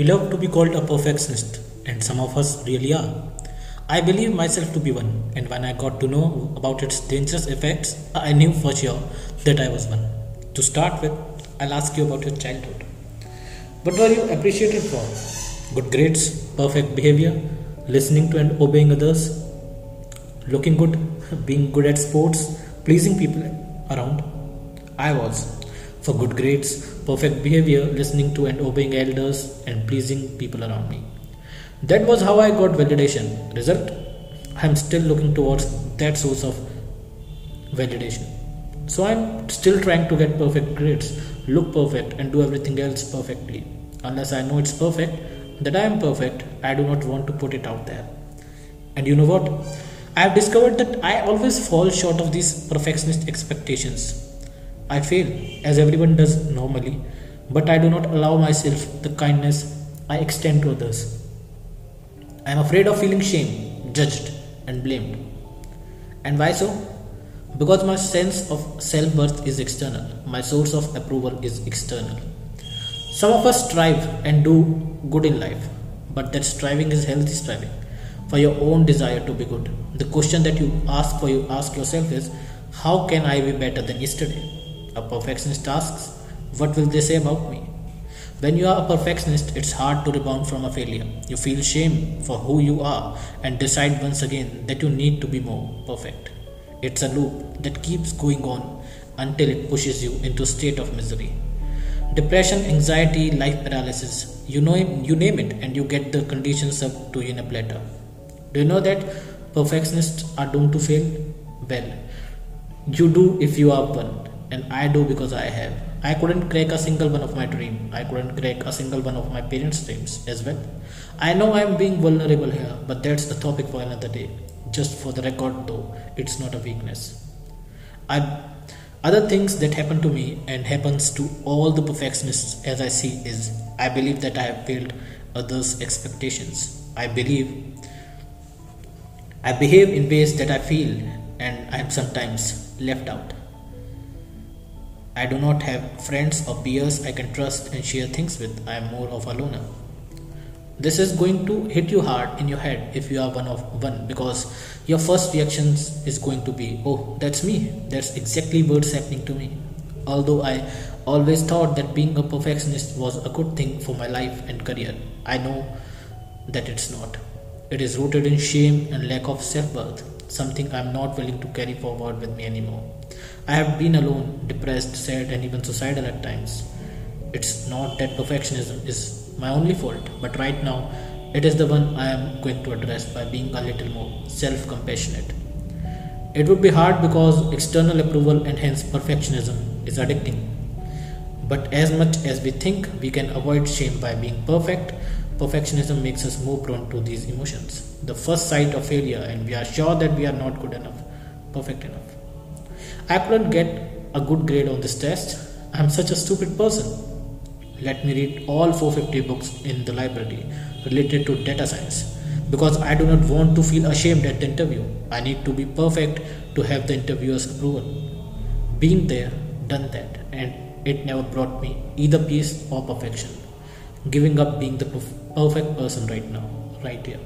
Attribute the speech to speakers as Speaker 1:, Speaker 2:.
Speaker 1: We love to be called a perfectionist, and some of us really are. I believe myself to be one, and when I got to know about its dangerous effects, I knew for sure that I was one. To start with, I'll ask you about your childhood. What were you appreciated for? Good grades, perfect behavior, listening to and obeying others, looking good, being good at sports, pleasing people around? I was. For good grades, perfect behavior, listening to and obeying elders, and pleasing people around me. That was how I got validation. Result? I'm still looking towards that source of validation. So I'm still trying to get perfect grades, look perfect, and do everything else perfectly. Unless I know it's perfect, that I am perfect, I do not want to put it out there. And you know what? I have discovered that I always fall short of these perfectionist expectations. I fail, as everyone does normally, but I do not allow myself the kindness I extend to others. I am afraid of feeling shame, judged, and blamed. And why so? Because my sense of self worth is external, my source of approval is external. Some of us strive and do good in life, but that striving is healthy striving for your own desire to be good. The question that you ask for you ask yourself is how can I be better than yesterday? A perfectionist asks, what will they say about me? When you are a perfectionist, it's hard to rebound from a failure. You feel shame for who you are and decide once again that you need to be more perfect. It's a loop that keeps going on until it pushes you into a state of misery. Depression, anxiety, life paralysis, you know you name it and you get the conditions up to you in a platter. Do you know that perfectionists are doomed to fail? Well, you do if you are one, and I do because I have. I couldn't crack a single one of my dream. I couldn't crack a single one of my parents' dreams as well. I know I'm being vulnerable here, but that's the topic for another day. Just for the record though, it's not a weakness. I other things that happen to me and happens to all the perfectionists as I see is I believe that I have failed others' expectations. I believe I behave in ways that I feel and I am sometimes left out. I do not have friends or peers I can trust and share things with. I am more of a loner. This is going to hit you hard in your head if you are one of one because your first reactions is going to be, oh, that's me. That's exactly what's happening to me. Although I always thought that being a perfectionist was a good thing for my life and career, I know that it's not. It is rooted in shame and lack of self worth, something I'm not willing to carry forward with me anymore. I have been alone, depressed, sad, and even suicidal at times. It's not that perfectionism is my only fault, but right now it is the one I am going to address by being a little more self compassionate. It would be hard because external approval and hence perfectionism is addicting. But as much as we think we can avoid shame by being perfect, perfectionism makes us more prone to these emotions. The first sight of failure, and we are sure that we are not good enough, perfect enough. I couldn't get a good grade on this test. I'm such a stupid person. Let me read all 450 books in the library related to data science because I do not want to feel ashamed at the interview. I need to be perfect to have the interviewer's approval. Been there, done that, and it never brought me either peace or perfection. Giving up being the perfect person right now, right here.